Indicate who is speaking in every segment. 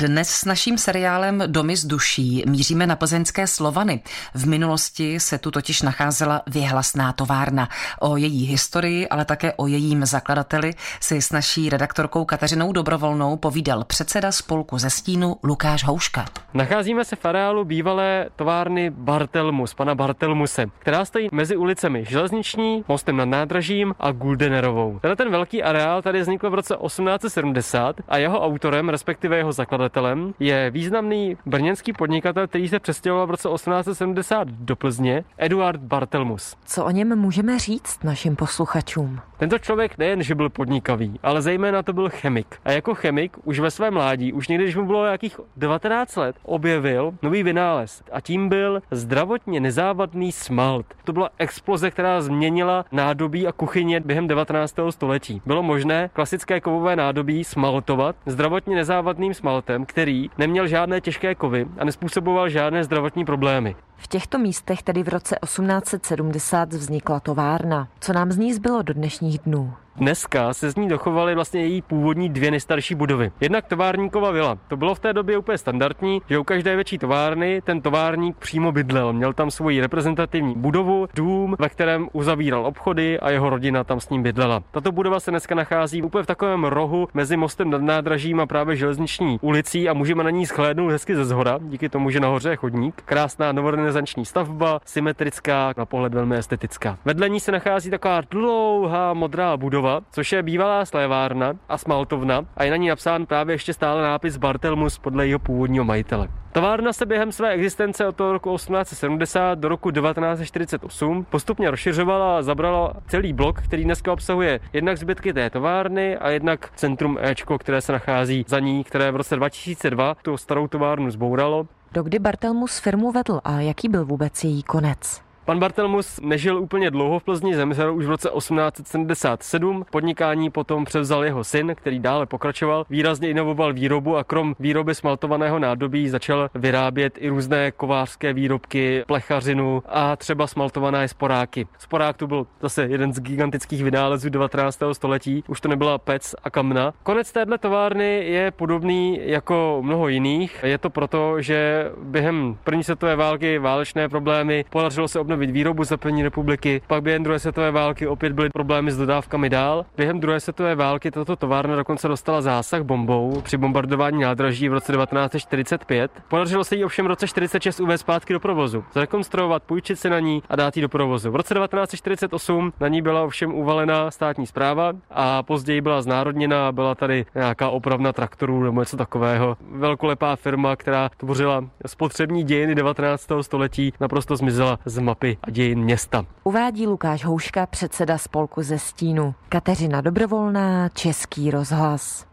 Speaker 1: Dnes s naším seriálem Domy z duší míříme na plzeňské Slovany. V minulosti se tu totiž nacházela vyhlasná továrna. O její historii, ale také o jejím zakladateli si s naší redaktorkou Kateřinou Dobrovolnou povídal předseda spolku ze stínu Lukáš Houška.
Speaker 2: Nacházíme se v areálu bývalé továrny Bartelmus, pana Bartelmuse, která stojí mezi ulicemi Železniční, mostem nad nádražím a Guldenerovou. Tenhle ten velký areál tady vznikl v roce 1870 a jeho autorem, respektive jeho zakladatelem, zakladatelem je významný brněnský podnikatel, který se přestěhoval v roce 1870 do Plzně, Eduard Bartelmus.
Speaker 3: Co o něm můžeme říct našim posluchačům?
Speaker 2: Tento člověk nejen, že byl podnikavý, ale zejména to byl chemik. A jako chemik už ve svém mládí, už někdy, když mu bylo nějakých 19 let, objevil nový vynález. A tím byl zdravotně nezávadný smalt. To byla exploze, která změnila nádobí a kuchyně během 19. století. Bylo možné klasické kovové nádobí smaltovat zdravotně nezávadným smaltem který neměl žádné těžké kovy a nespůsoboval žádné zdravotní problémy.
Speaker 3: V těchto místech tedy v roce 1870 vznikla továrna. Co nám z ní zbylo do dnešních dnů?
Speaker 2: Dneska se z ní dochovaly vlastně její původní dvě nejstarší budovy. Jednak továrníkova vila. To bylo v té době úplně standardní, že u každé větší továrny ten továrník přímo bydlel. Měl tam svoji reprezentativní budovu, dům, ve kterém uzavíral obchody a jeho rodina tam s ním bydlela. Tato budova se dneska nachází úplně v takovém rohu mezi mostem nad nádražím a právě železniční ulicí a můžeme na ní shlédnout hezky ze zhora, díky tomu, že nahoře je chodník. Krásná novorenesanční stavba, symetrická, na pohled velmi estetická. Vedle ní se nachází taková dlouhá modrá budova budova, což je bývalá slévárna a smaltovna a je na ní napsán právě ještě stále nápis Bartelmus podle jeho původního majitele. Továrna se během své existence od toho roku 1870 do roku 1948 postupně rozšiřovala a zabrala celý blok, který dneska obsahuje jednak zbytky té továrny a jednak centrum Ečko, které se nachází za ní, které v roce 2002 tu starou továrnu zbouralo.
Speaker 3: Dokdy Bartelmus firmu vedl a jaký byl vůbec její konec?
Speaker 2: Pan Bartelmus nežil úplně dlouho v Plzni, zemřel už v roce 1877. Podnikání potom převzal jeho syn, který dále pokračoval, výrazně inovoval výrobu a krom výroby smaltovaného nádobí začal vyrábět i různé kovářské výrobky, plechařinu a třeba smaltované sporáky. Sporák tu byl zase jeden z gigantických vynálezů 19. století, už to nebyla pec a kamna. Konec téhle továrny je podobný jako mnoho jiných. Je to proto, že během první světové války válečné problémy podařilo se obnovit obnovit výrobu za první republiky. Pak během druhé světové války opět byly problémy s dodávkami dál. Během druhé světové války tato továrna dokonce dostala zásah bombou při bombardování nádraží v roce 1945. Podařilo se jí ovšem v roce 46 uvést zpátky do provozu, zrekonstruovat, půjčit si na ní a dát ji do provozu. V roce 1948 na ní byla ovšem uvalena státní zpráva a později byla znárodněna, byla tady nějaká opravna traktorů nebo něco takového. Velkolepá firma, která tvořila spotřební dějiny 19. století, naprosto zmizela z mapy Evropy a dějin města.
Speaker 3: Uvádí Lukáš Houška, předseda spolku ze Stínu. Kateřina Dobrovolná, Český rozhlas.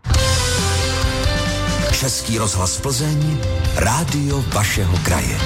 Speaker 4: Český rozhlas Plzeň, rádio vašeho kraje.